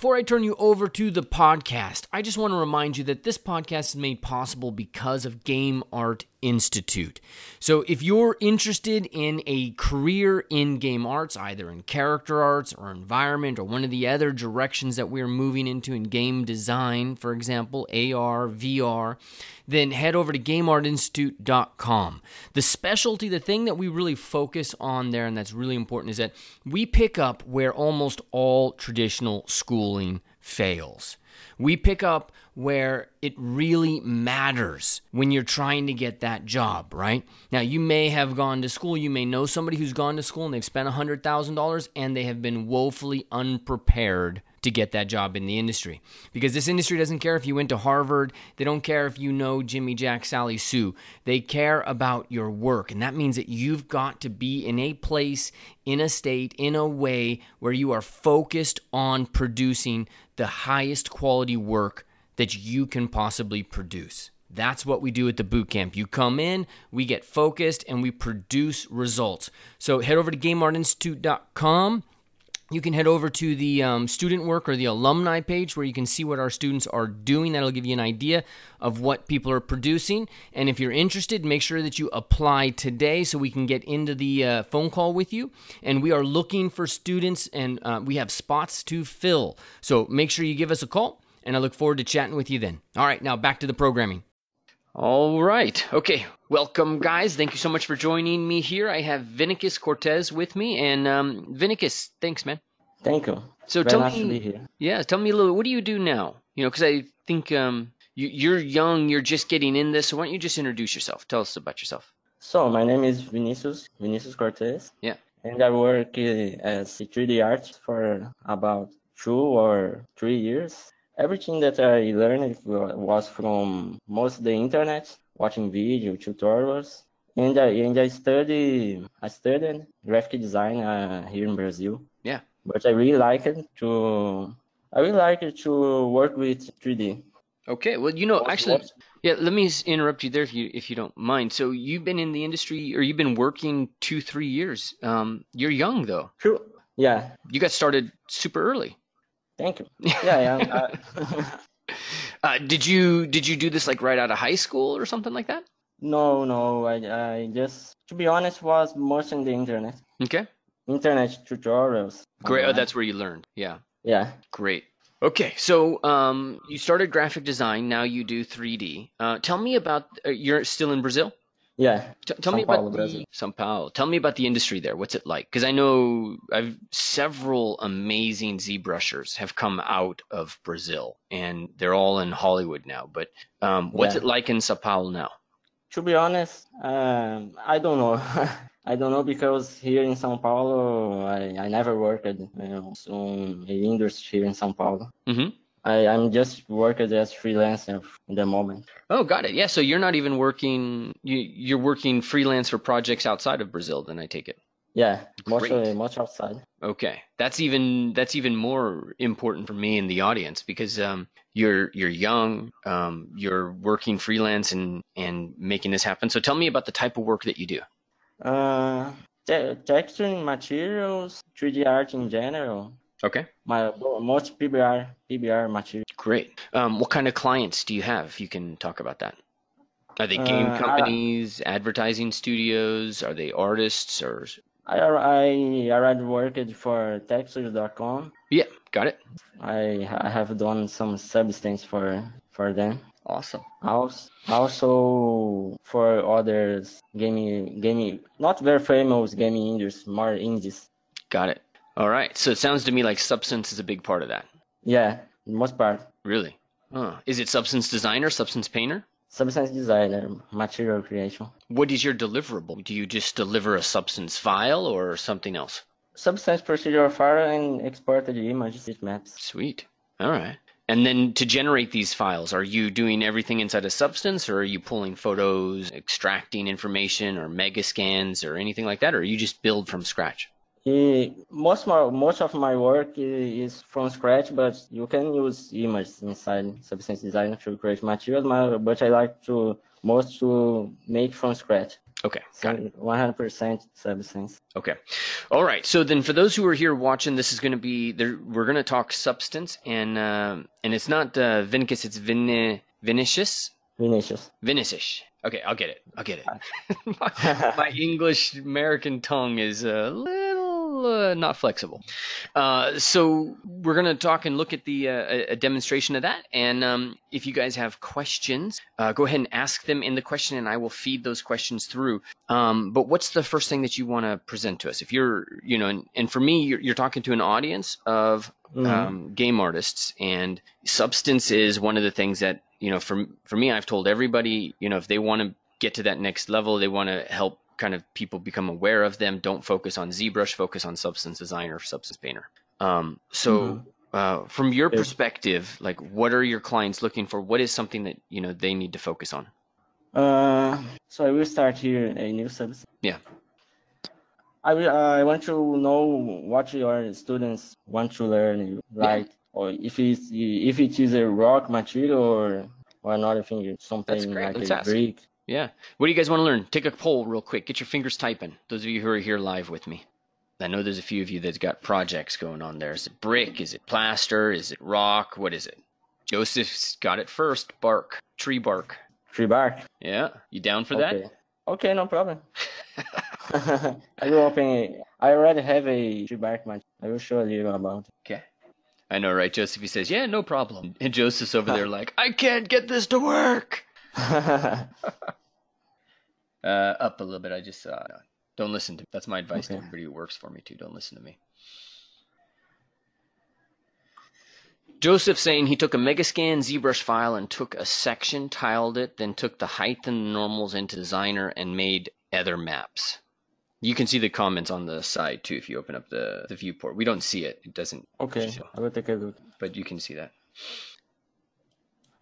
Before I turn you over to the podcast, I just want to remind you that this podcast is made possible because of Game Art Institute. So, if you're interested in a career in game arts, either in character arts or environment or one of the other directions that we're moving into in game design, for example, AR, VR, then head over to gameartinstitute.com. The specialty, the thing that we really focus on there and that's really important is that we pick up where almost all traditional schooling fails. We pick up where it really matters when you're trying to get that job, right? Now, you may have gone to school, you may know somebody who's gone to school and they've spent $100,000 and they have been woefully unprepared to get that job in the industry. Because this industry doesn't care if you went to Harvard, they don't care if you know Jimmy Jack, Sally Sue. They care about your work. And that means that you've got to be in a place, in a state, in a way where you are focused on producing the highest quality work that you can possibly produce. That's what we do at the boot camp. You come in, we get focused, and we produce results. So head over to GameArtInstitute.com. You can head over to the um, student work or the alumni page where you can see what our students are doing. That'll give you an idea of what people are producing. And if you're interested, make sure that you apply today so we can get into the uh, phone call with you. And we are looking for students, and uh, we have spots to fill. So make sure you give us a call and I look forward to chatting with you then. All right, now back to the programming. All right. Okay. Welcome, guys. Thank you so much for joining me here. I have Vinicus Cortez with me. And um, Vinicus, thanks, man. Thank you. So Very tell nice me, to be here. yeah, tell me a little. What do you do now? You know, because I think um, you, you're young, you're just getting in this. So why don't you just introduce yourself? Tell us about yourself. So my name is Vinicius, Vinicius Cortez. Yeah. And I work uh, as a 3D artist for about two or three years. Everything that I learned was from most of the internet, watching video tutorials, and I and I study I studied graphic design uh, here in Brazil. Yeah. But I really like it to I really like it to work with 3D. Okay. Well, you know, actually, yeah. Let me interrupt you there if you if you don't mind. So you've been in the industry, or you've been working two, three years. Um, you're young though. True. Yeah. You got started super early. Thank you. Yeah. yeah I, Uh, did you did you do this like right out of high school or something like that? No, no, I, I just, to be honest, was most in the internet. Okay. Internet tutorials. Great. Oh, that's where you learned. Yeah. Yeah. Great. Okay. So um, you started graphic design. Now you do 3D. Uh, tell me about. Uh, you're still in Brazil. Yeah. T- tell São me about Paulo, the Brazil. São Paulo. Tell me about the industry there. What's it like? Because I know I've several amazing ZBrushers have come out of Brazil, and they're all in Hollywood now. But um, what's Yeah. it like in São Paulo now? To be honest, um, I don't know. I don't know because here in São Paulo, I, I never worked you know, a industry here in São Paulo. hmm I, I'm just working as freelancer in the moment. Oh, got it. Yeah. So you're not even working. You you're working freelance for projects outside of Brazil. Then I take it. Yeah, much, much outside. Okay, that's even that's even more important for me in the audience because um, you're you're young, um, you're working freelance and and making this happen. So tell me about the type of work that you do. Uh, te- texturing materials, 3D art in general. Okay, My most PBR, PBR material. great. Um, what kind of clients do you have? You can talk about that. Are they game Uh, I- companies, advertising studios? Are they artists or? I I already worked for Textures.com. Yeah, got it. I I have done some substance for for them. Awesome. Also also for others gaming gaming not very famous gaming industries, more indies. Got it. All right. So it sounds to me like substance is a big part of that. Yeah, most part. Really? Huh. Is it substance designer, substance painter? Substance designer, material creation. What is your deliverable? Do you just deliver a substance file or something else? Substance procedural file and export the images, it maps. Sweet. All right. And then to generate these files, are you doing everything inside a Substance or are you pulling photos, extracting information or mega scans or anything like that? Or are you just build from scratch? He, most my, most of my work is from scratch, but you can use images inside Substance Designer to create materials. But I like to most to make from scratch. Okay, got it. 100% Substance. Okay, all right. So then, for those who are here watching, this is going to be there. We're going to talk substance, and um, and it's not uh, Vinicus, it's Vin Vinicius. Vinicius. Vinicius. Okay, I'll get it. I'll get it. my, my English American tongue is a little uh, not flexible. Uh, so we're going to talk and look at the uh, a demonstration of that. And um, if you guys have questions, uh, go ahead and ask them in the question, and I will feed those questions through. Um, but what's the first thing that you want to present to us? If you're, you know, and, and for me, you're, you're, talking to an audience of mm-hmm. um, game artists, and substance is one of the things that you know. For for me, I've told everybody, you know, if they want to get to that next level, they want to help kind of people become aware of them. Don't focus on ZBrush, focus on Substance Designer, Substance Painter. Um, so, mm-hmm. uh, from your perspective, like, what are your clients looking for? What is something that you know they need to focus on? Uh, so I will start here a new substance. Yeah. I will, uh, I want to know what your students want to learn, right? Yeah. Or if it's if it is a rock material or or another thing, something like Let's a ask. brick. Yeah. What do you guys want to learn? Take a poll real quick. Get your fingers typing. Those of you who are here live with me. I know there's a few of you that's got projects going on there. Is it brick? Is it plaster? Is it rock? What is it? Joseph's got it first. Bark. Tree bark. Tree bark. Yeah. You down for okay. that? Okay, no problem. I will open. I already have a tree bark match. I will show you about it. Okay. I know, right? Joseph, he says, yeah, no problem. And Joseph's over there like, I can't get this to work. uh, up a little bit. I just uh, don't listen to. Me. That's my advice okay. to everybody who works for me too. Don't listen to me. Joseph saying he took a Megascan ZBrush file and took a section, tiled it, then took the height and the normals into Designer and made other maps. You can see the comments on the side too if you open up the, the viewport. We don't see it. It doesn't. Okay, show. I will take a look. But you can see that.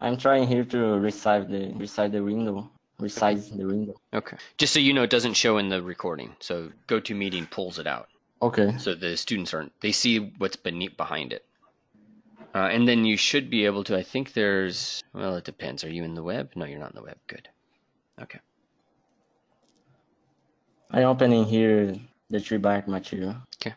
I'm trying here to resize the resize the window resize the window. Okay. Just so you know, it doesn't show in the recording. So GoToMeeting pulls it out. Okay. So the students aren't, they see what's beneath behind it. Uh, and then you should be able to, I think there's, well, it depends. Are you in the web? No, you're not in the web. Good. Okay. I'm opening here the tree bark material. Okay.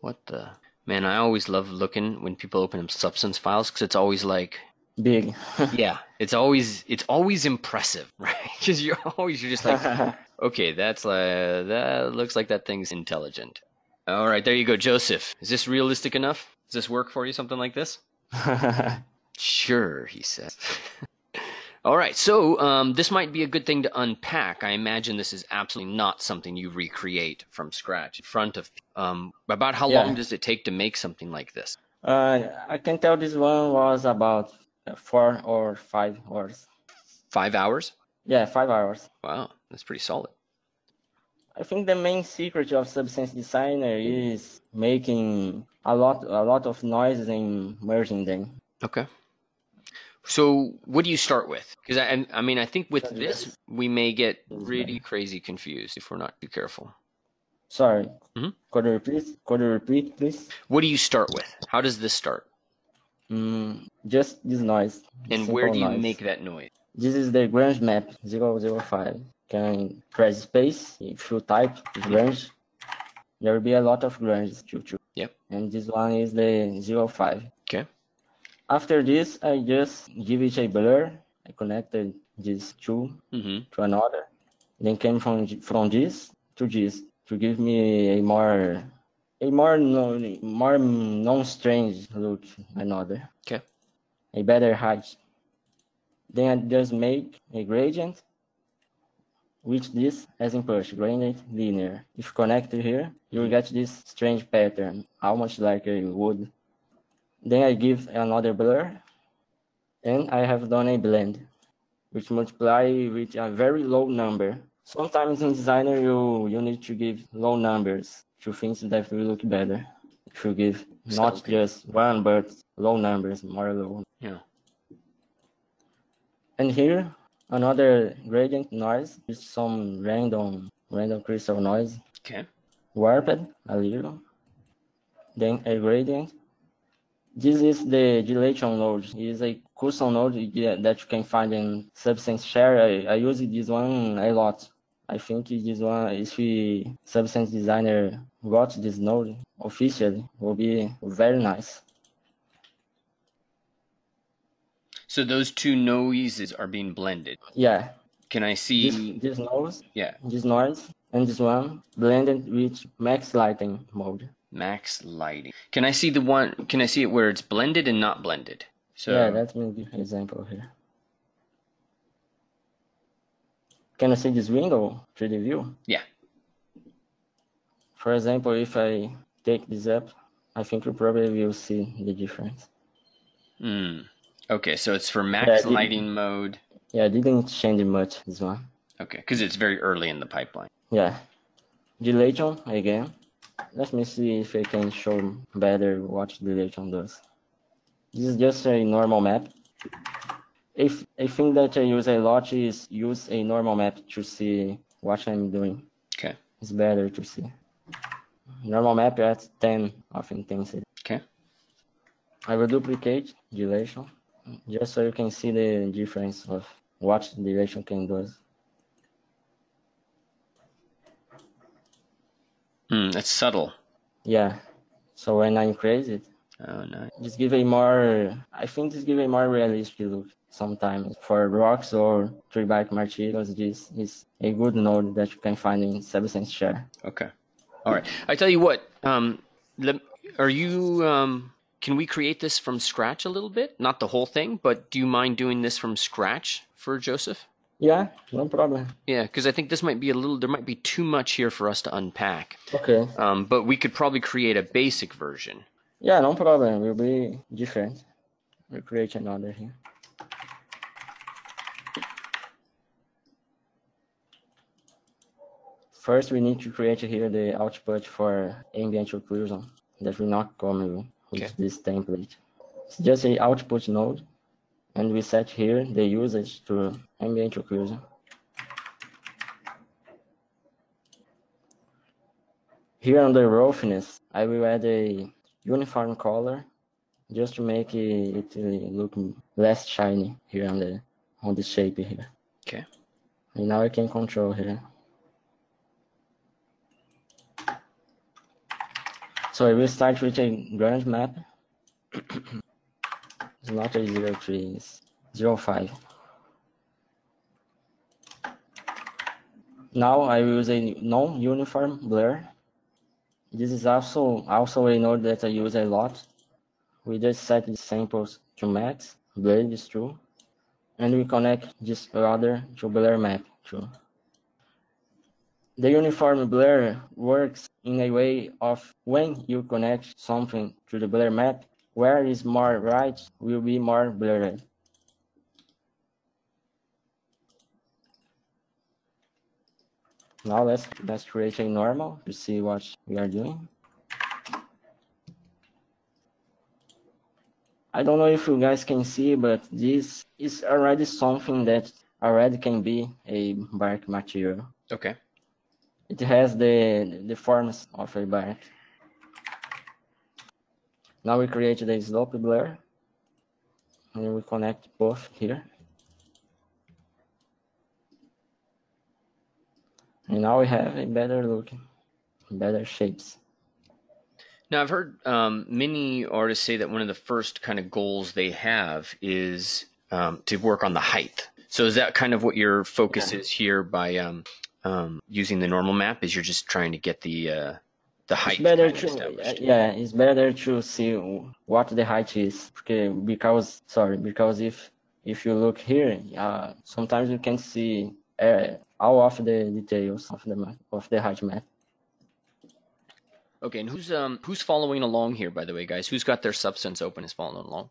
What the? Man, I always love looking when people open up substance files because it's always like big. yeah, it's always it's always impressive, right? Because you're always you're just like, okay, that's like that looks like that thing's intelligent. All right, there you go, Joseph. Is this realistic enough? Does this work for you? Something like this? sure, he says. All right, so um, this might be a good thing to unpack. I imagine this is absolutely not something you recreate from scratch in front of. Um, about how yeah. long does it take to make something like this? Uh, I can tell this one was about four or five hours. Five hours? Yeah, five hours. Wow, that's pretty solid. I think the main secret of Substance Designer is making a lot, a lot of noises and merging them. Okay. So, what do you start with? Because I, I mean, I think with this we may get really crazy confused if we're not too careful. Sorry. Mm-hmm. Could you repeat? Could you repeat, please? What do you start with? How does this start? Mm, just this noise. And where do you noise. make that noise? This is the Grunge map 005. Can press space if you type Grunge. There will be a lot of Grunges to choose. Yep. And this one is the 05. Okay. After this, I just give it a blur. I connected this 2 mm-hmm. to another. Then came from from this to this to give me a more a more non, more non-strange look another. Okay. A better height. Then I just make a gradient with this as in push, gradient linear. If connected here, you will get this strange pattern, almost like a wood. Then I give another blur, and I have done a blend, which multiply with a very low number. Sometimes in designer you, you need to give low numbers to things that will look better. should give not just one, but low numbers, more low. Yeah. And here, another gradient noise is some random, random crystal noise, Okay. warped a little. Then a gradient. This is the dilation node. It is a custom node that you can find in Substance Share. I, I use this one a lot. I think this one, if the Substance Designer got this node officially, will be very nice. So those two noises are being blended. Yeah, Can I see? this, this noise, Yeah. this noise, and this one blended with max lighting mode. Max lighting. Can I see the one? Can I see it where it's blended and not blended? So Yeah, let me give an example here. Can I see this window, 3D view? Yeah. For example, if I take this up, I think you probably will see the difference. Hmm. Okay, so it's for max Yeah, I didn't- lighting mode. Yeah, I didn't change much, this one. Okay, because it's very early in the pipeline. Yeah. Dilation, again. Let me see if I can show better what dilation does. This is just a normal map. If a thing that I use a lot is use a normal map to see what I'm doing. Okay. It's better to see. Normal map at 10 of intensity. Okay. I will duplicate dilation just so you can see the difference of what dilation can do. Hmm. That's subtle. Yeah. So when I increase it, Oh, nice. just give a more, I think this give a more realistic look sometimes. For rocks or tree bark materials, this is a good node that you can find in Substance Share. Okay. All right. I tell you what. Um, let, are you? Um, can we create this from scratch a little bit? Not the whole thing, but do you mind doing this from scratch for Joseph? Yeah, no problem. Yeah, because I think this might be a little. There might be too much here for us to unpack. Okay. Um, but we could probably create a basic version. Yeah, no problem. Will be different. We'll create another here. First, we need to create here the output for ambient occlusion that will not come with Okay. this template. It's just a output node, and we set here the usage to ambient occlusion. Here on the roughness, I will add a uniform color just to make it, it look less shiny here on the on the shape here. Okay. And now I can control here. So I will start with a grunge map. it's not a zero three, it's zero five. Now I use a non-uniform blur. This is also also a node that I use a lot. We just set the samples to max, blur is true, and we connect this other to blur map too. The uniform blur works in a way of when you connect something to the blur map, where is more right will be more blurred. Now let's let's create a normal to see what we are doing. I don't know if you guys can see, but this is already something that already can be a bark material. Okay. It has the the forms of a bark. Now we create the slope blur, and we connect both here. And now we have a better look, better shapes. Now, I've heard um, many artists say that one of the first kind of goals they have is um, to work on the height. So, is that kind of what your focus is here by um, um, using the normal map? Is you're just trying to get the uh, the height It's better to established? yeah, it's better to see what the height is Okay, because sorry because if if you look here, uh, sometimes you can see uh, all of the details of the map, of the height map. Okay, and who's um who's following along here, by the way, guys? Who's got their substance open is following along?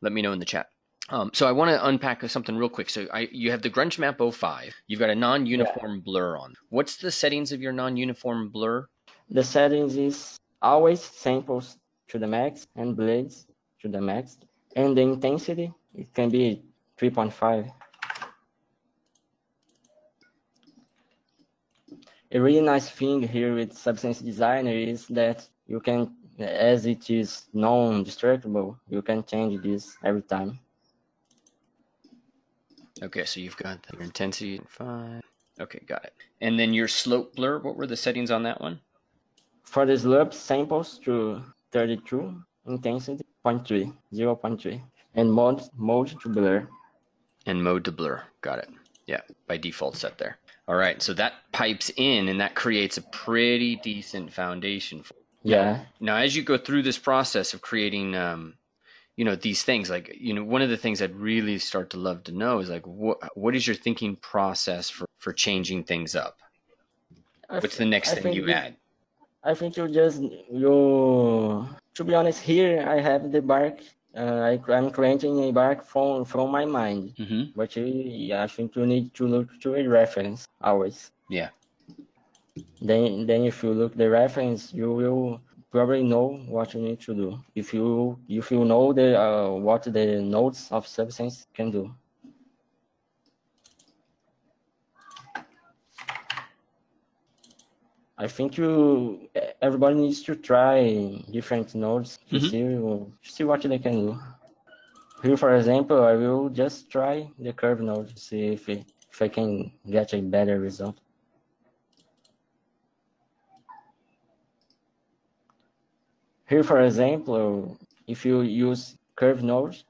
Let me know in the chat. Um, so I want to unpack something real quick. So I you have the Grunge Map 05. You've got a non-uniform blur on. What's the settings of your non-uniform blur? The settings is always samples to the max and blades to the max. And the intensity, it can be 3.5. A really nice thing here with Substance Designer is that you can, as it is non-destructible, you can change this every time. Okay, so you've got your intensity five. Okay, got it. And then your slope blur, what were the settings on that one? For the slope, samples to 32, intensity 0.3, 0.3, and mode, mode to blur. And mode to blur, got it. Yeah, by default set there. All right, so that pipes in and that creates a pretty decent foundation. For Yeah, now, as you go through this process of creating, um, you know, these things, like you know, one of the things I'd really start to love to know is like, what what is your thinking process for for changing things up? I What's th- the next I thing think you we- add? I think you just you. To be honest, here I have the bark. Uh, I, I'm creating a bark from from my mind, Mm-hmm. but you, I think you need to look to a reference always. Yeah. Then then if you look the reference, you will probably know what you need to do. If you if you know the uh, what the nodes of substance can do. I think you everybody needs to try different nodes to Mhm. see see what they can do. Here, for example, I will just try the curve node to see if it, if I can get a better result. Here, for example, if you use curve nodes,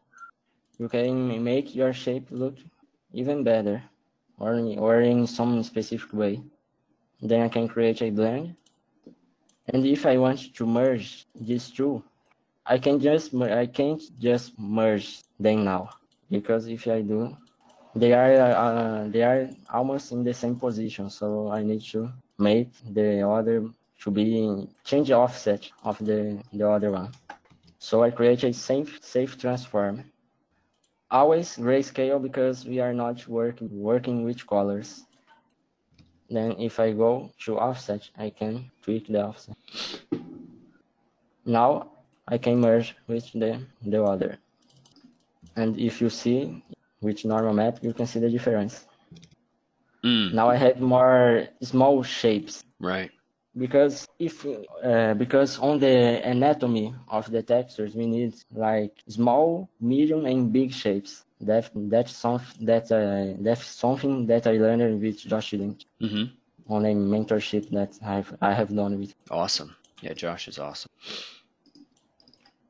you can make your shape look even better, or in, or in some specific way. Then I can create a blend. And if I want to merge these two, I can just I can't just merge them now because if I do, they are uh, they are almost in the same position. So I need to make the other to be in, change the offset of the the other one. So I create a safe safe transform. Always grayscale because we are not working working with colors. Then if I go to offset, I can tweak the offset. Now I can merge with the, the other. And if you see with normal map, you can see the difference. Mm, Now I have more small shapes right. because if uh, because on the anatomy of the textures we need like small, medium, and big shapes. That that's something that uh, that's something that I learned with Josh Lynch Mm-hmm. on a mentorship that I've I have done with. Awesome. Yeah, Josh is awesome.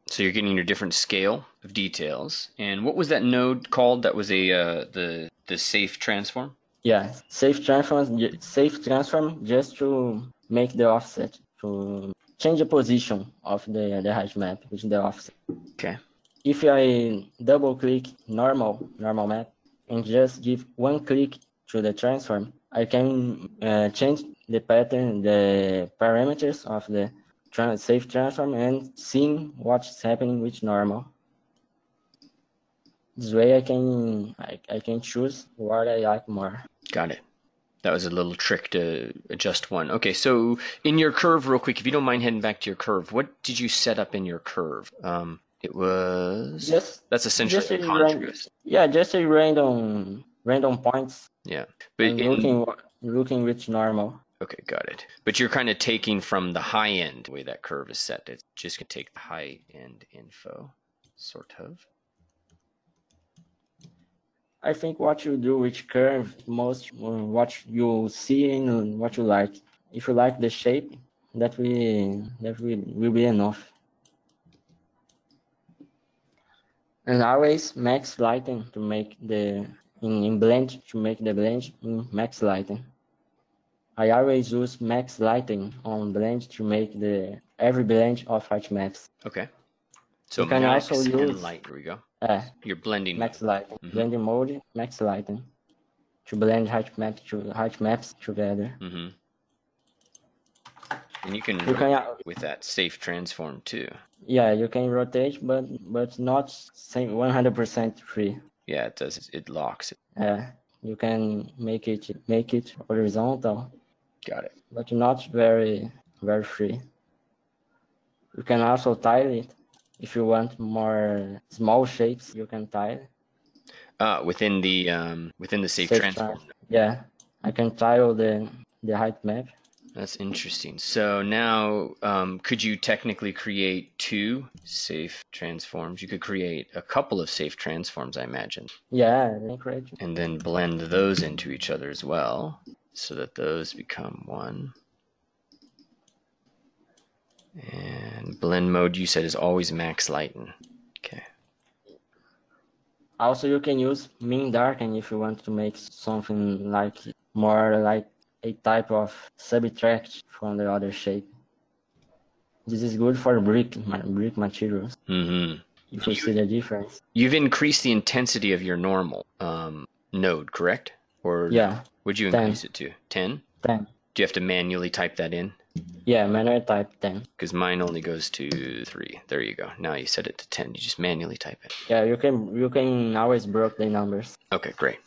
So you're getting your different scale of details. And what was that node called? That was a uh, the the safe transform. Yeah, safe transform, safe transform just to make the offset to change the position of the the height map with the offset. Okay. If I double click normal normal map and just give one click to the transform, I can uh, change the pattern, the parameters of the safe transform and seeing what's happening with normal. This way I can I, I can choose what I like more. Got it. That was a little trick to adjust one. Okay, so in your curve, real quick, if you don't mind heading back to your curve, what did you set up in your curve? Um, it was Just that's essentially just a a ran- yeah, just a random random points Yeah, but in, looking looking with normal. okay, got it. But you're kind of taking from the high end the way that curve is set. It's just gonna take the high end info, sort of. I think what you do with curve most uh, what you see and what you like. If you like the shape, that will that will, will be enough. And always max lighting to make the in, in blend to make the blend in max lighting. I always use max lighting on blend to make the every blend of height maps. Okay. So You can max also and use- light. Here we go. Uh, You're blending. max lighting, Mhm. blending mode, max lighting, to blend height maps to height maps together. Mm-hmm. And you can, You can, with that safe transform too. yeah, you can rotate, but but not same 100% free. Yeah, it does. It locks it. Uh, you can make it make it horizontal, Got it. but not very very free. You can also tile it. If you want more small shapes, you can tile. Uh, within the um, within the safe, Safe transform. Yeah, I can tile the the height map. That's interesting. So now, um, could you technically create two safe transforms? You could create a couple of safe transforms, I imagine, Yeah, I and then blend those into each other as well, so that those become one. And blend mode, you said, is always max lighten. Okay. Also, you can use min darken if you want to make something like more like a type of subtract from the other shape. This is good for brick brick materials. Mm-hmm. If you see the difference. You've increased the intensity of your normal um, node, correct? Or Yeah, would you 10. increase it to 10? 10. Do you have to manually type that in? Yeah, manual type 10. Because mine only goes to 3. There you go. Now you set it to 10. You just manually type it. Yeah, you can you can always broke the numbers. Okay, great.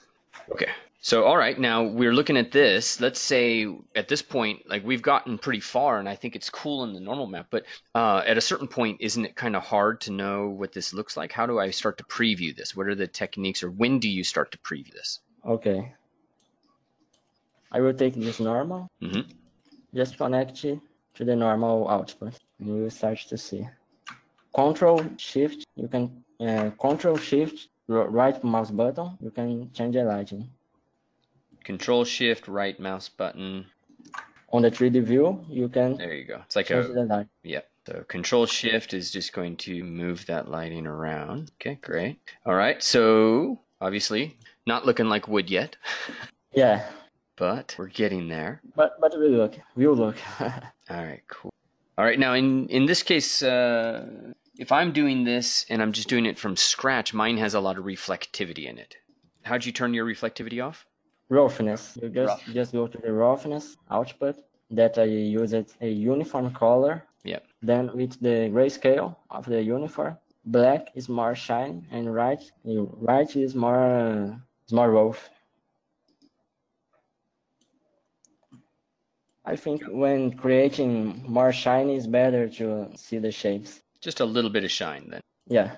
Okay. So, all right, now we're looking at this. Let's say at this point, like we've gotten pretty far, and I think it's cool in the normal map, but uh, at a certain point, isn't it kind of hard to know what this looks like? How do I start to preview this? What are the techniques, or when do you start to preview this? Okay. I will take this normal, hmm just connect it to the normal output, and you will start to see. Control Shift, you can uh, Control Shift right mouse button, you can change the lighting. Control Shift, right mouse button. On the 3D view, you can There you go. It's like a the light. Yep. So control shift is just going to move that lighting around. Okay, great. All right. So obviously not looking like wood yet, Yeah, but we're getting there. but but we look, we'll look. All right, cool. All right. Now in in this case, uh, if I'm doing this and I'm just doing it from scratch, mine has a lot of reflectivity in it. How'd you turn your reflectivity off? Roughness, you just Rough. just go to the roughness output. That I use it a uniform color. Yeah. Then with the grayscale of the uniform, black is more shiny and right right is more uh, is more rough. I think when creating more shiny is better to see the shapes. Just a little bit of shine then. Yeah.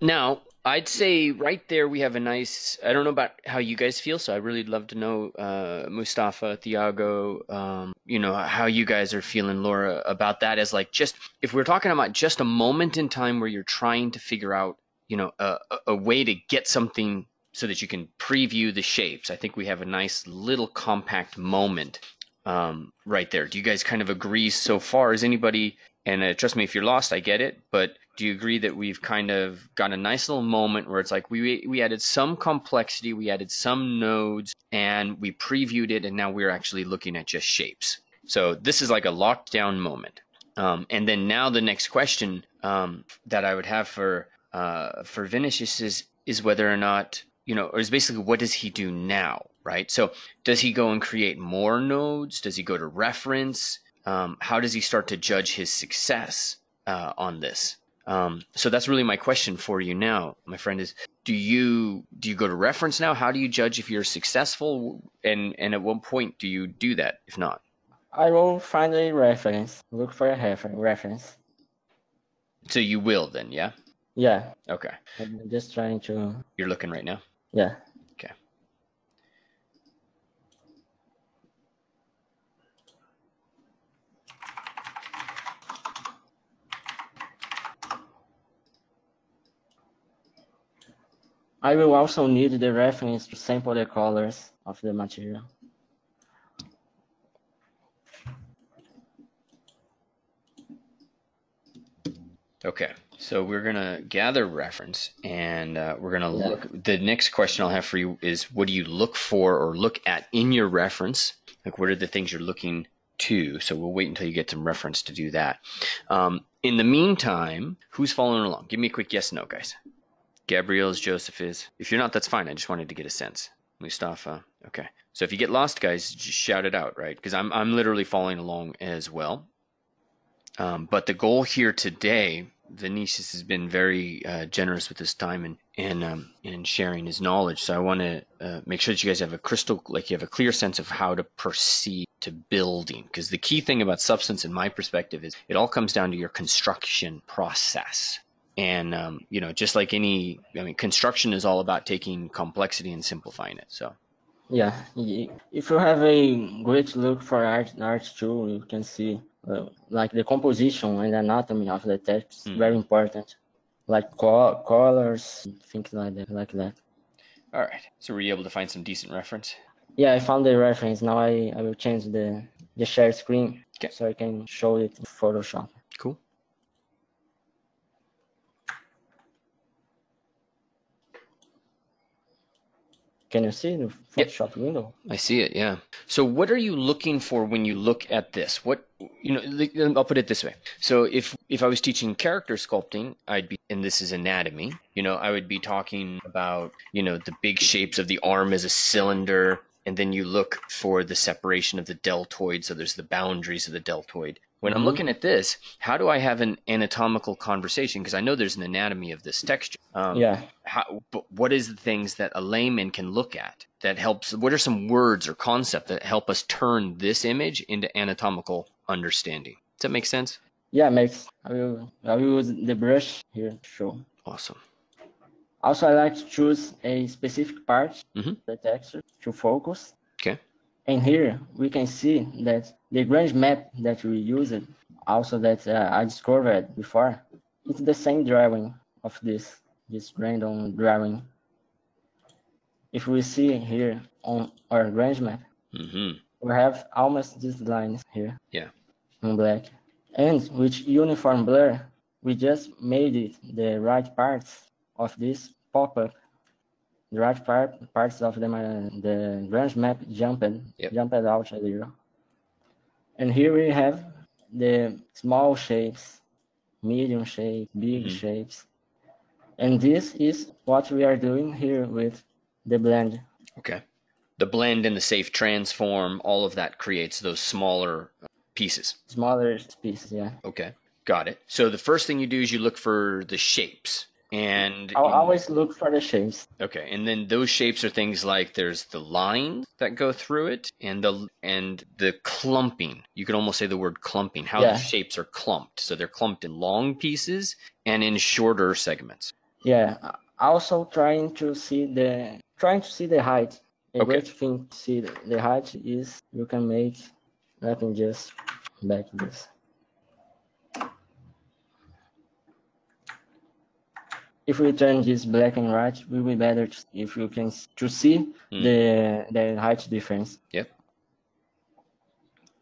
Now, I'd say right there we have a nice. I don't know about how you guys feel, so I really love to know, uh, Mustafa, Thiago, um, you know, how you guys are feeling, Laura, about that. As like just if we're talking about just a moment in time where you're trying to figure out, you know, a, a- way to get something so that you can preview the shapes. I think we have a nice little compact moment um, right there. Do you guys kind of agree so far? Is anybody? And uh, trust me, if you're lost, I get it. But do you agree that we've kind of got a nice little moment where it's like we we added some complexity, we added some nodes, and we previewed it, and now we're actually looking at just shapes. So this is like a lockdown moment. Um, and then now the next question um, that I would have for uh, for Vinicius is is whether or not you know, or is basically what does he do now, right? So does he go and create more nodes? Does he go to reference? Um, how does he start to judge his success uh, on this? Um, so that's really my question for you now, my friend. Is do you do you go to reference now? How do you judge if you're successful, and and at what point do you do that? If not, I will find a reference. Look for a refer- reference. so you will then, yeah. Yeah. Okay, I'm just trying to you're looking right now. yeah. Okay. I will also need the reference to sample the colors of the material. Okay, so we're gonna gather reference, and uh, we're gonna Yeah. look. The next question I'll have for you is, what do you look for or look at in your reference? Like, what are the things you're looking to? So we'll wait until you get some reference to do that. Um, in the meantime, who's following along? Give me a quick yes no, guys. Gabriel's, Joseph is. If you're not, that's fine. I just wanted to get a sense. Mustafa. Okay. So if you get lost, guys, just shout it out, right? Because I'm I'm literally following along as well. Um, but the goal here today, Vinicius has been very uh, generous with his time and and um, and sharing his knowledge. So I want to uh, make sure that you guys have a crystal, like you have a clear sense of how to proceed to building. Because the key thing about substance, in my perspective, is it all comes down to your construction process. And um, you know, just like any, I mean, construction is all about taking complexity and simplifying it. So Yeah, if you have a great look for art, art too, you can see uh, like the composition and anatomy of the text, Mm. very important. Like co- colors, things like that, like that. all right. So were you able to find some decent reference? Yeah, I found the reference. Now I, I will change the the share screen Okay. so I can show it in Photoshop. Cool. Can you see the Yep. Window? I see it. Yeah. So, what are you looking for when you look at this? What you know? I'll put it this way. So, if if I was teaching character sculpting, I'd be, and this is anatomy. You know, I would be talking about you know the big shapes of the arm as a cylinder, and then you look for the separation of the deltoid. So there's the boundaries of the deltoid. When I'm Mhm. looking at this, how do I have an anatomical conversation? Because I know there's an anatomy of this texture. Um, Yeah. how, but what is the things that a layman can look at that helps what are some words or concepts that help us turn this image into anatomical understanding does that make sense Yeah, makes. I will I will use the brush here to show. awesome Also, I like to choose a specific part Mhm. of the texture to focus. Okay. And here we can see that the Grunge map that we used, also that uh, I discovered before, it's the same drawing of this, this random drawing. If we see here on our Grunge map, hmm we have almost these lines here. Yeah. In black. And with uniform blur, we just made it the right parts of this pop-up. The right part, parts of the, the branch map jumped, Yep. jumped out a little. And here we have the small shapes, medium shape, big Mhm. shapes. And this is what we are doing here with the blend. okay the blend and the safe transform all of that creates those smaller uh, pieces Smaller pieces, yeah. okay got it so the first thing you do is you look for the shapes and I'll always look for the shapes. Okay, and then those shapes are things like there's the lines that go through it, and the and the clumping. You could almost say the word clumping. How Yeah. the shapes are clumped. So they're clumped in long pieces and in shorter segments. Yeah, also trying to see the trying to see the height. A Okay. great thing to see the, the height is you can make. Let me just back this. If we turn this black and white, it will be better to, if you can to see Hmm. the the height difference. Yep.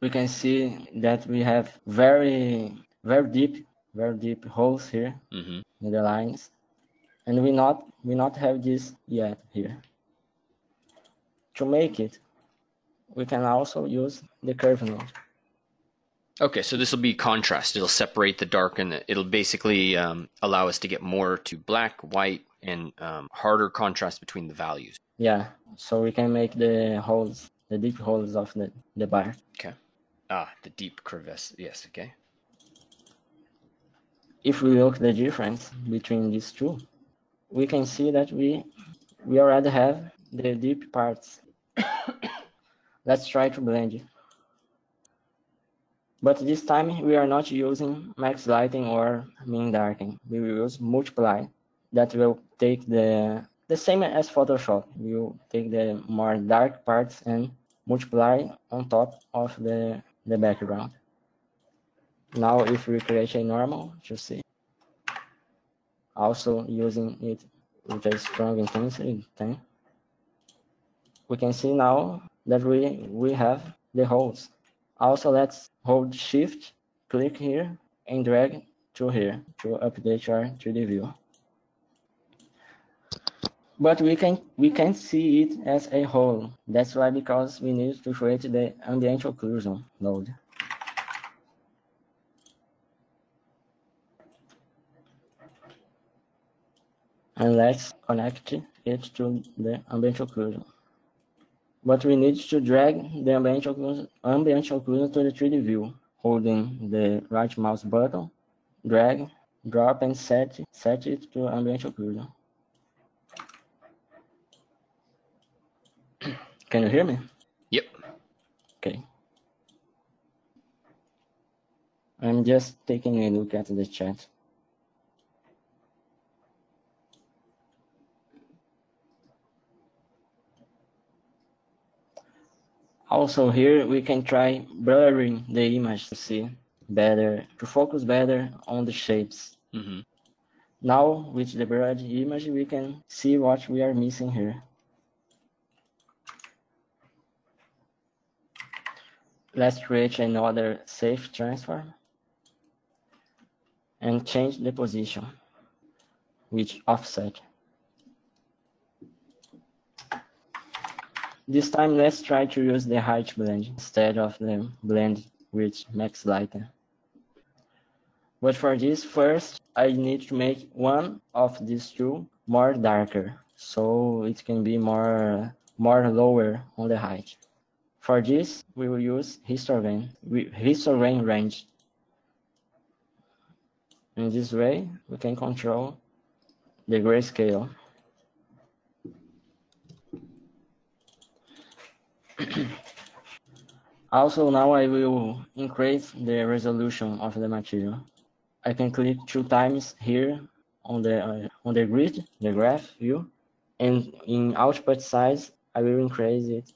We can see that we have very very deep very deep holes here hmm in the lines and we not we not have this yet here to make it we can also use the curve node Okay, so this will be contrast. It'll separate the dark and the, it'll basically um, allow us to get more to black, white, and um, harder contrast between the values. yeah so we can make the holes the deep holes of the, the bar Okay. Ah, the deep crevice. Yes. Okay. if we look the difference between these two we can see that we we already have the deep parts let's try to blend it but this time we are not using max lighting or min darkening. We will use multiply that will take the the same as photoshop. We will take the more dark parts and multiply on top of the the background. Now if we create a normal to see. Also using it with a strong intensity 10 we can see now that we we have the holes also let's hold shift click here and drag to here to update our 3d view. But we can we can see it as a whole. That's why because we need to create the ambient occlusion node. And let's connect it to the ambient occlusion. But we need to drag the ambient occlusion, ambient occlusion to the 3D view. holding the right mouse button, drag, drop and set, set it to ambient occlusion. Can you hear me? Yep. Okay. I'm just taking a look at the chat. Also here we can try blurring the image to see better, to focus better on the shapes. hmm Now with the blurred image we can see what we are missing here. Let's create another safe transform and change the position with offset. This time let's try to use the height blend instead of the blend with max lighter. But for this first I need to make one of these two more darker so it can be more more lower on the height. For this, we will use histogram, histogram range. In this way, we can control the grayscale. Also, now I will increase the resolution of the material. I can click two times here on the uh, on the grid, the graph view, and in output size, I will increase it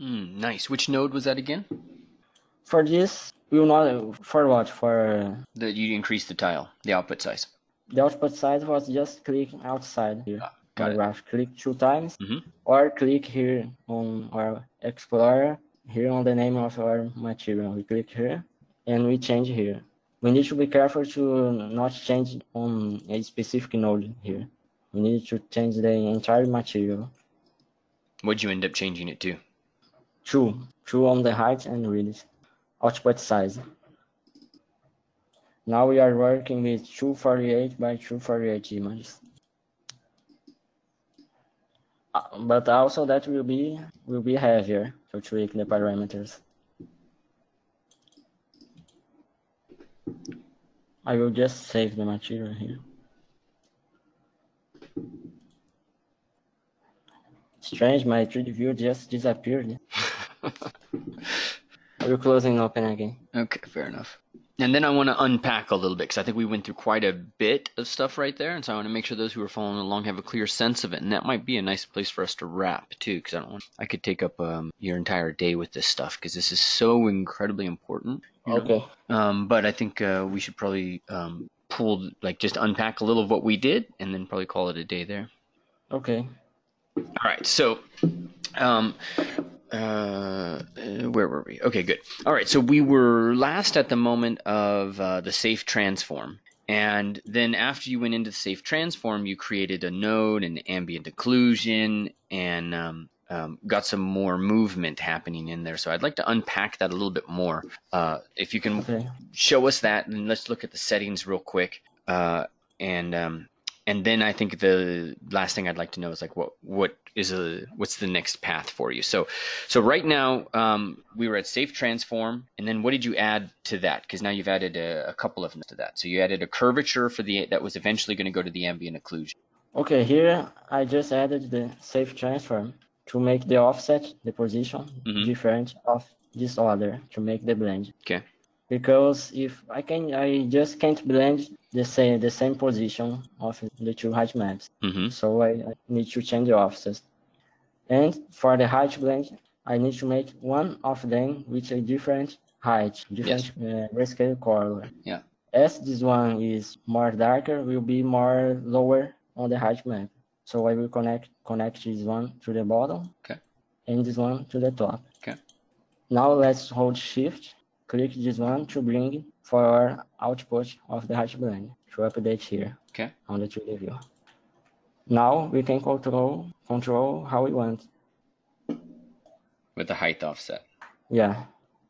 Mm, nice. Which node was that again? For this, we will not, for what? For That you increased the tile, the output size. the output size was just click outside here. Ah, got graph. Click two times Mhm. or click here on our Explorer, here on the name of our material. We click here and we change here. We need to be careful to not change on a specific node here. We need to change the entire material. What'd you end up changing it to? Two, two on the height and release. Output size. Now we are working with 248 by 248 images. Uh, But also that will be will be heavier to tweak the parameters. I will just save the material here. Strange, my 3D view just disappeared. Close and open again. Okay, fair enough. And then I want to unpack a little bit because I think we went through quite a bit of stuff right there, and so I want to make sure those who are following along have a clear sense of it. And that might be a nice place for us to wrap too, because I don't want I could take up um, your entire day with this stuff because this is so incredibly important. you know? Okay. Um, but I think uh, we should probably um, pull like just unpack a little of what we did, and then probably call it a day there. Okay. All right, so um, uh, uh, where were we? Okay, good. All right, so we were last at the moment of uh, the safe transform. And then after you went into the safe transform, you created a node and ambient occlusion and um, um, got some more movement happening in there. So I'd like to unpack that a little bit more. Uh, if you can Okay. show us that, and let's look at the settings real quick. Uh, and um, and then I think the last thing I'd like to know is like what what is a what's the next path for you? So so right now um, we were at safe transform, and then what did you add to that? Because now you've added a, a couple of to that. So you added a curvature for the that was eventually going to go to the ambient occlusion. Okay, here I just added the safe transform to make the offset, the position, Mhm. different of this other to make the blend. Okay. Because if I can, I just can't blend the same the same position of the two height maps. Mm-hmm. So I, I need to change the offsets. And for the height blend, I need to make one of them with a different height, different uh, grayscale color. Yeah. As this one is more darker, will be more lower on the height map. So I will connect connect this one to the bottom. Okay. And this one to the top. Okay. Now let's hold shift, click this one to bring for our output of the height blend to update here Okay. on the 3D view. Now we can control control how we want. With the height offset. Yeah.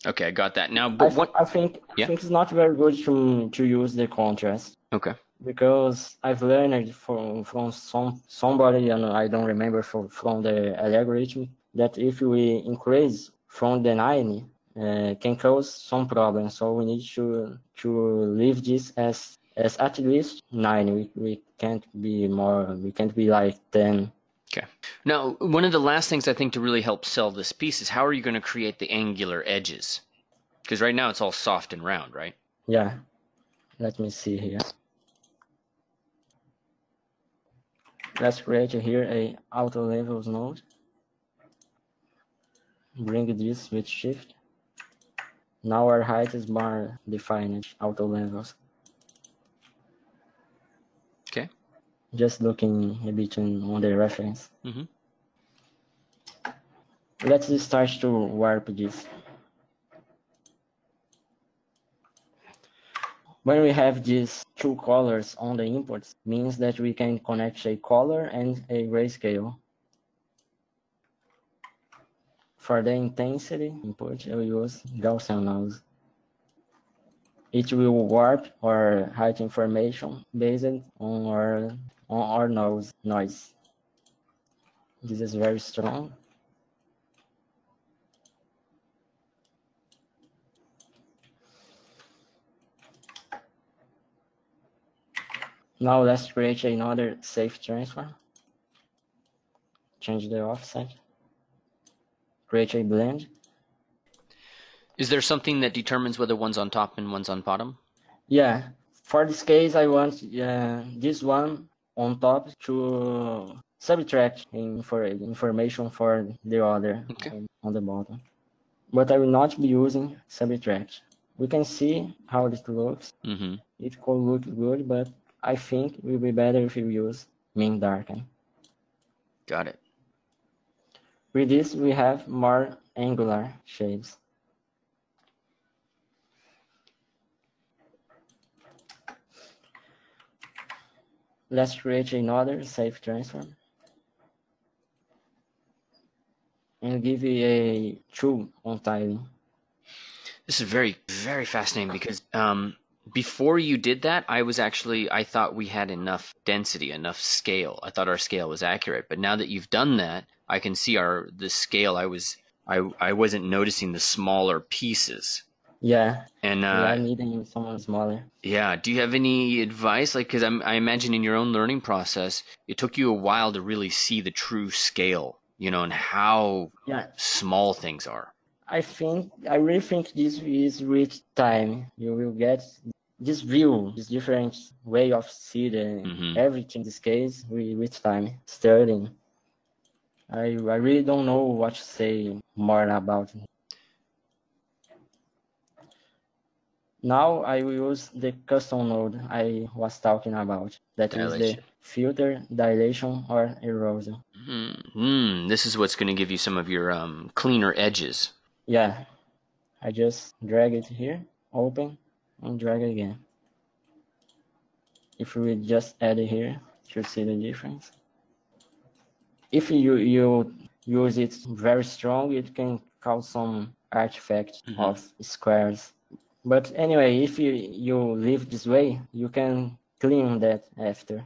Okay, I got that. Now, I, but th- what? I think Yeah. I think it's not very good to to use the contrast Okay. because I've learned from from some somebody and I don't remember from from the Allegorithmic that if we increase from the 90 uh, can cause some problems. So we need to to leave this as as at least nine. We we can't be more. We can't be like ten. Okay. Now, one of the last things I think to really help sell this piece is how are you going to create the angular edges? Because right now it's all soft and round, right? Yeah. Let me see here. Let's create here a auto levels node. Bring this with shift. Now our height is more defined, auto levels. Okay. Just looking a bit on, the reference. Mm-hmm. Let's start to warp this. When we have these two colors on the inputs, means that we can connect a color and a grayscale. For the intensity input, I will use Gaussian noise. It will warp or height information based on our, on our noise, noise. This is very strong. Now let's create another safe transform. Change the offset. Create a blend. Is there something that determines whether one's on top and one's on bottom? Yeah, for this case, I want uh, this one on top to subtract for information for the other Okay. on the bottom. But I will not be using subtract. We can see how it looks. Mm-hmm. It could look good, but I think it will be better if you use min darken. Got it. With this, we have more angular shapes. Let's create another safe transform. And give it a true on tiling. This is very, very fascinating because um, before you did that, I was actually I thought we had enough density, enough scale. I thought our scale was accurate, but now that you've done that, I can see our the scale. I was I I wasn't noticing the smaller pieces. Yeah, And we are uh, needing someone smaller. yeah, do you have any advice? Like, because I'm I imagine in your own learning process, it took you a while to really see the true scale, you know, and how Yeah, small things are. I think I really think this is with time. You will get this view, this different way of seeing Mhm. everything. This case with, with time studying. I I really don't know what to say more about. it. Now I will use the custom node I was talking about. That is the filter, dilation, or erosion. Hmm. This is what's going to give you some of your um, cleaner edges. Yeah, I just drag it here, open, and drag it again. If we just add it here, you see the difference. If you you use it very strong, it can cause some artifact Mhm. of squares. But anyway, if you you leave this way, you can clean that after.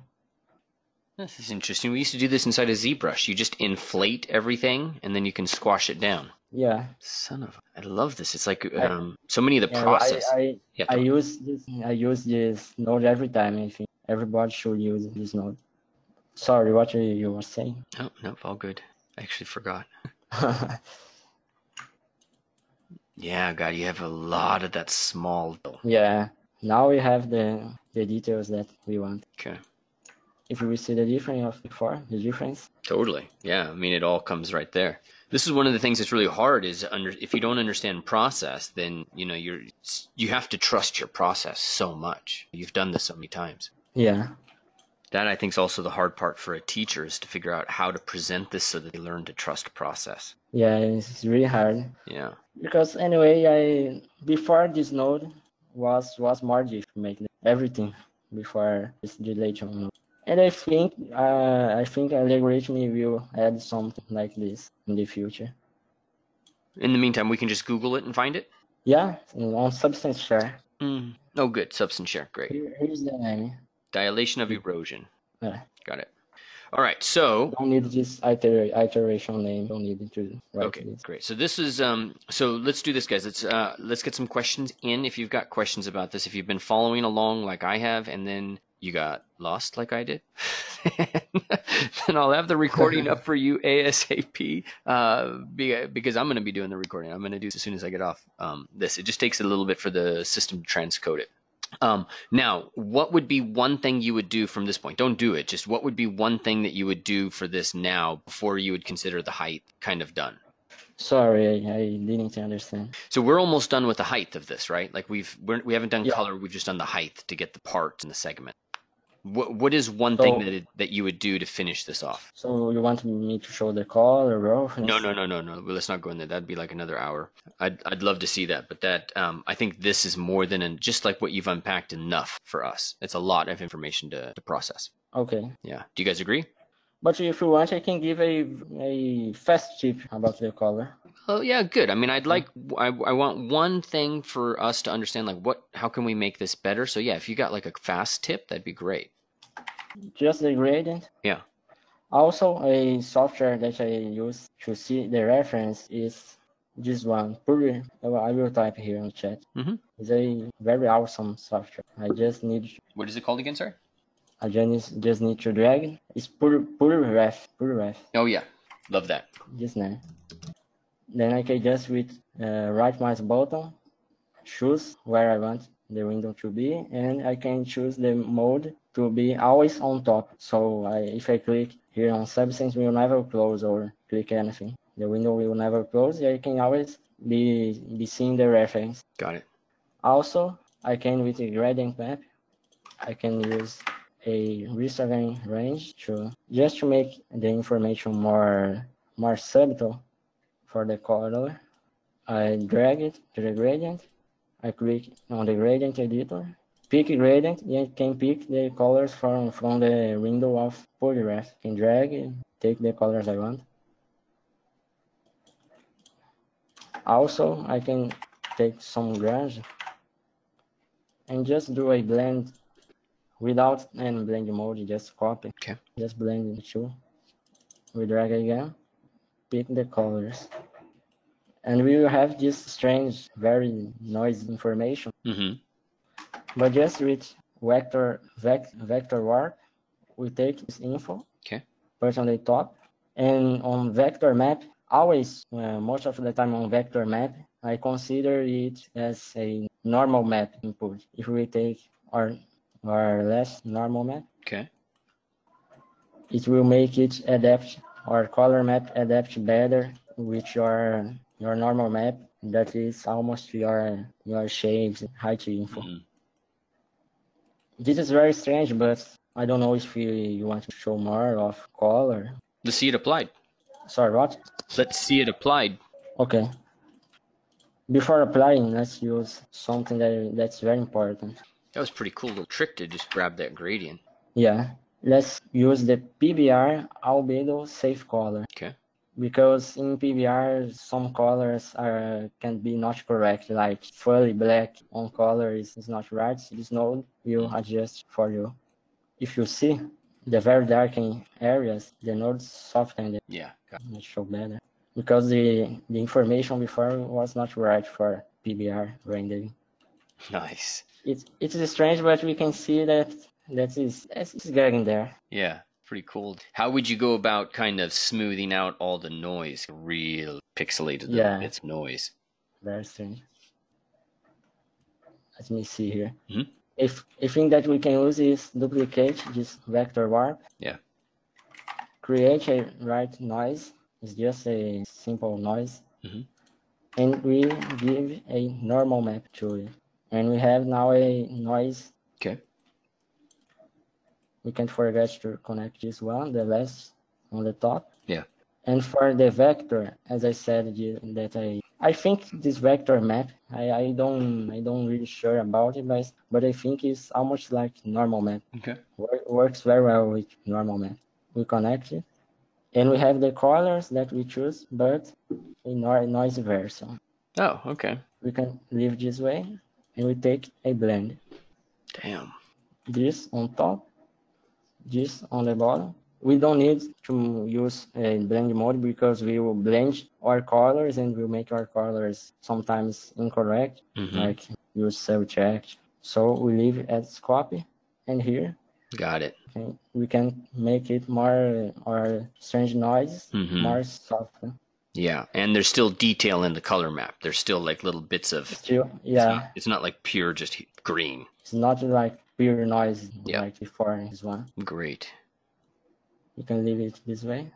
This is interesting. We used to do this inside a ZBrush. You just inflate everything, and then you can squash it down. Yeah, Son of, I love this. It's like I- um, so many of the yeah, process. I, I Yeah, I use this. I use this node every time. I think everybody should use this node. Sorry, what you, you were saying? Oh, no, all good. I actually forgot. Yeah, God, you have a lot of that small. yeah. Now we have the the details that we want. Okay. If we see the difference of before, the difference. Totally. Yeah. I mean, it all comes right there. This is one of the things that's really hard is under, if you don't understand process, then, you know, you're, you have to trust your process so much. You've done this so many times. Yeah, That I think is also the hard part for a teacher is to figure out how to present this so that they learn to trust process. yeah. It's really hard Yeah. because anyway, I before this node was was to make everything before this dilation node. And I think uh, I think Allegorithmic will add something like this in the future. In the meantime, we can just Google it and find it. Yeah, on Substance Share. Mm. Oh, good. Substance share. Great. Here, here's the name. Dilation of erosion. Yeah. Got it. All right, so Don't need this iter- iteration name. Don't need to write Okay, this. great. So this is um. So let's do this, guys. Let's uh let's get some questions in. If you've got questions about this, if you've been following along like I have, and then you got lost like I did, then I'll have the recording up for you ASAP. Uh, because I'm going to be doing the recording. I'm going to do it as soon as I get off um this. It just takes a little bit for the system to transcode it. Um, now, what would be one thing you would do from this point? Don't do it. Just what would be one thing that you would do for this now before you would consider the height kind of done? Sorry, I, I didn't understand. So we're almost done with the height of this, right? Like we've we're, we haven't done Yeah. color. We've just done the height to get the parts in the segment. What what is one thing that it, that you would do to finish this off? So you want me to show the color, roughness? No, no, no, no, no. Well, let's not go in there. That'd be like another hour. I'd I'd love to see that, but that um, I think this is more than an, just like what you've unpacked enough for us. It's a lot of information to, to process. Okay. Yeah. Do you guys agree? But if you want, I can give a a fast tip about the color. Oh yeah, good. I mean, I'd like I, I want one thing for us to understand like what how can we make this better? So yeah, if you got like a fast tip, that'd be great. Just the gradient. Yeah. Also, a software that I use to see the reference is this one. Puri. I will type here on chat. Mhm. It's a very awesome software. I just need To... What is it called again, sir? I just just need to drag. it. It's Puri PureRef. Puri Ref. Oh yeah, love that. Just now. Then I can just with uh, right mouse button choose where I want the window to be, and I can choose the mode to be always on top. So I, if I click here on Substance, will never close or click anything. The window will never close. I can always be be seeing the reference. Got it. Also, I can with the gradient map, I can use a restore range to just to make the information more more subtle for the color. I drag it to the gradient. I click on the gradient editor, pick gradient, I can pick the colors from from the window of Polygraph. Can drag take the colors I want. Also, I can take some grunge and just do a blend without any blend mode, just copy. Okay. Just blend the two. We drag again, pick the colors. And we will have this strange, very noisy information. Mm-hmm. But just with vector vec, vector warp, we take this info, Okay. put on the top, and on vector map, always, uh, most of the time on vector map, I consider it as a normal map input. If we take our, our less normal map, Okay. it will make it adapt or color map adapt better with your your normal map that is almost your your shades height info. Mhm. This is very strange, but I don't know if you, you want to show more of color. Let's see it applied. Sorry, what? Let's see it applied. Okay. Before applying, let's use something that that's very important. That was pretty cool little trick to just grab that gradient. Yeah, let's use the PBR albedo safe color. Okay. Because in PBR, some colors are can be not correct, like fully black on color is, is not right. This node will adjust for you. If you see the very dark areas, the nodes soften Yeah. It show better. Because the, the information before was not right for PBR rendering. Nice. It's it is strange, but we can see that that is it's getting there. Yeah. Pretty cool. How would you go about kind of smoothing out all the noise? Real pixelated Yeah. bits of noise. Very strange. Let me see here. Mhm. If a thing that we can use is duplicate this vector warp. Yeah. Create a right noise. It's just a simple noise. Mhm. And we give a normal map to it. And we have now a noise. Okay. We can't forget to connect this one, the last on the top. Yeah. And for the vector, as I said, that I I think this vector map, I, I don't I don't really sure about it, but but I think it's almost like normal map. Okay. Wor- works very well with normal map. We connect it, and we have the colors that we choose, but in our noise version. Oh, okay. We can leave this way, and we take a blend. Damn. This on top, this on the bottom. we don't need to use a blend mode because we will blend our colors and we'll make our colors sometimes incorrect, Mhm. like use self check. So we leave it as copy, and here Got it. okay, we can make it more or strange noise Mhm. more soft. Yeah, and there's still detail in the color map. There's still like little bits of. Still, It's yeah, not, it's not like pure just green. it's not like pure noise Yeah. like before this one. Great. You can leave it this way.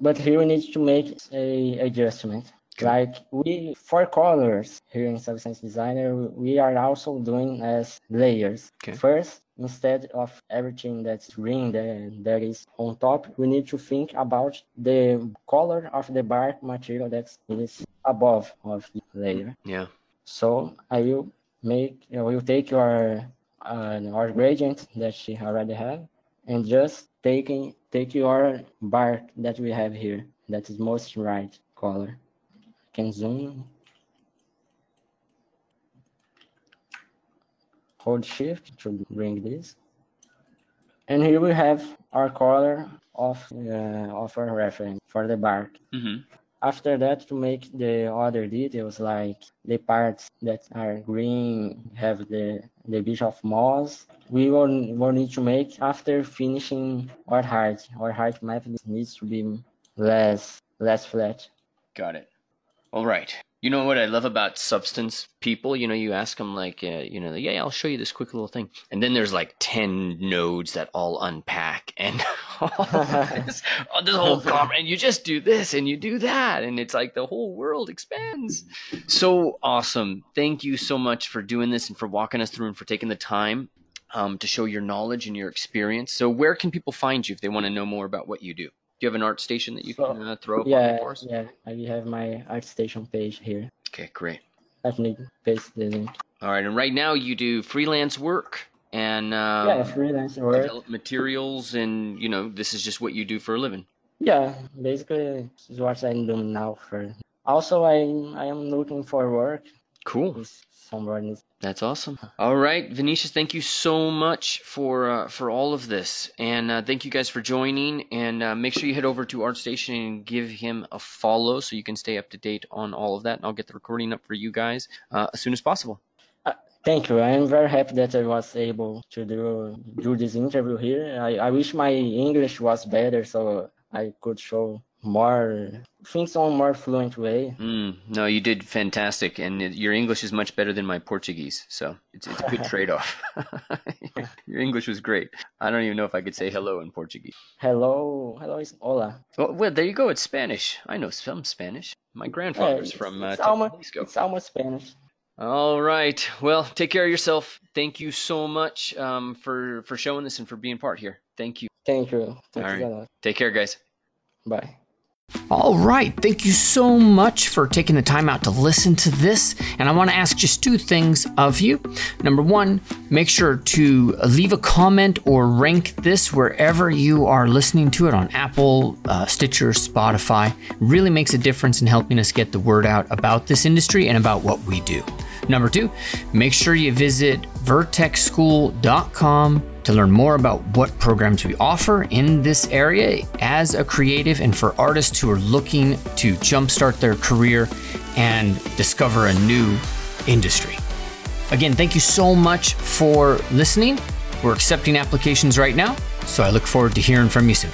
But here we need to make a adjustment. Like we for colors here in Substance Designer, we are also doing as layers. Okay. First, instead of everything that's green that, that is on top, we need to think about the color of the bark material that is above of the layer. Yeah. So I will make, I will take your uh, our gradient that she already have, and just taking take your bark that we have here, that is most right color. Can zoom. Hold shift to bring this. And here we have our color of uh, of our reference for the bark. Mm-hmm. After that, to make the other details, like the parts that are green, have the, the bit of moss, we will, will need to make after finishing our height. Our height map needs to be less less flat. Got it. All right. You know what I love about substance people? You know, you ask them like, uh, you know, yeah, I'll show you this quick little thing, and then there's like ten nodes that all unpack, and this, oh, this whole com- and you just do this and you do that, and it's like the whole world expands. So awesome! Thank you so much for doing this and for walking us through and for taking the time um, to show your knowledge and your experience. So, where can people find you if they want to know more about what you do? Do you have an ArtStation that you So, can uh, throw up on Yeah, for us? yeah. I have my ArtStation page here. Okay, great. Let me paste the link. All right, and right now you do freelance work and um, yeah, freelance work. develop materials, and you know this is just what you do for a living. Yeah, basically, this is what I'm doing now. For also, I I am looking for work. Cool, is that's awesome. All right, Vinicius, thank you so much for uh, for all of this, and uh, thank you guys for joining. And uh, make sure you head over to ArtStation and give him a follow so you can stay up to date on all of that. And I'll get the recording up for you guys uh, as soon as possible. Thank you. I am very happy that I was able to do do this interview here. I, I wish my English was better so I could show more things on a more fluent way. Mm, no, you did fantastic, and your English is much better than my Portuguese, so it's it's a good trade off. your English was great. I don't even know if I could say hello in Portuguese. Hello, hello is hola. Well, well there you go. It's Spanish. I know some Spanish. My Yeah, grandfather's it's, from uh, it's almost it's almost Spanish. All right. Well, take care of yourself. Thank you so much um, for for showing this and for being part here. Thank you. Thank you. Thank All you right. a. Take care, guys. Bye. All right. Thank you so much for taking the time out to listen to this. And I want to ask just two things of you. Number one, make sure to leave a comment or rank this wherever you are listening to it on Apple, uh, Stitcher, Spotify. Really makes a difference in helping us get the word out about this industry and about what we do. Number two, make sure you visit vertexschool.com to learn more about what programs we offer in this area as a creative and for artists who are looking to jumpstart their career and discover a new industry. Again, thank you so much for listening. We're accepting applications right now, so I look forward to hearing from you soon.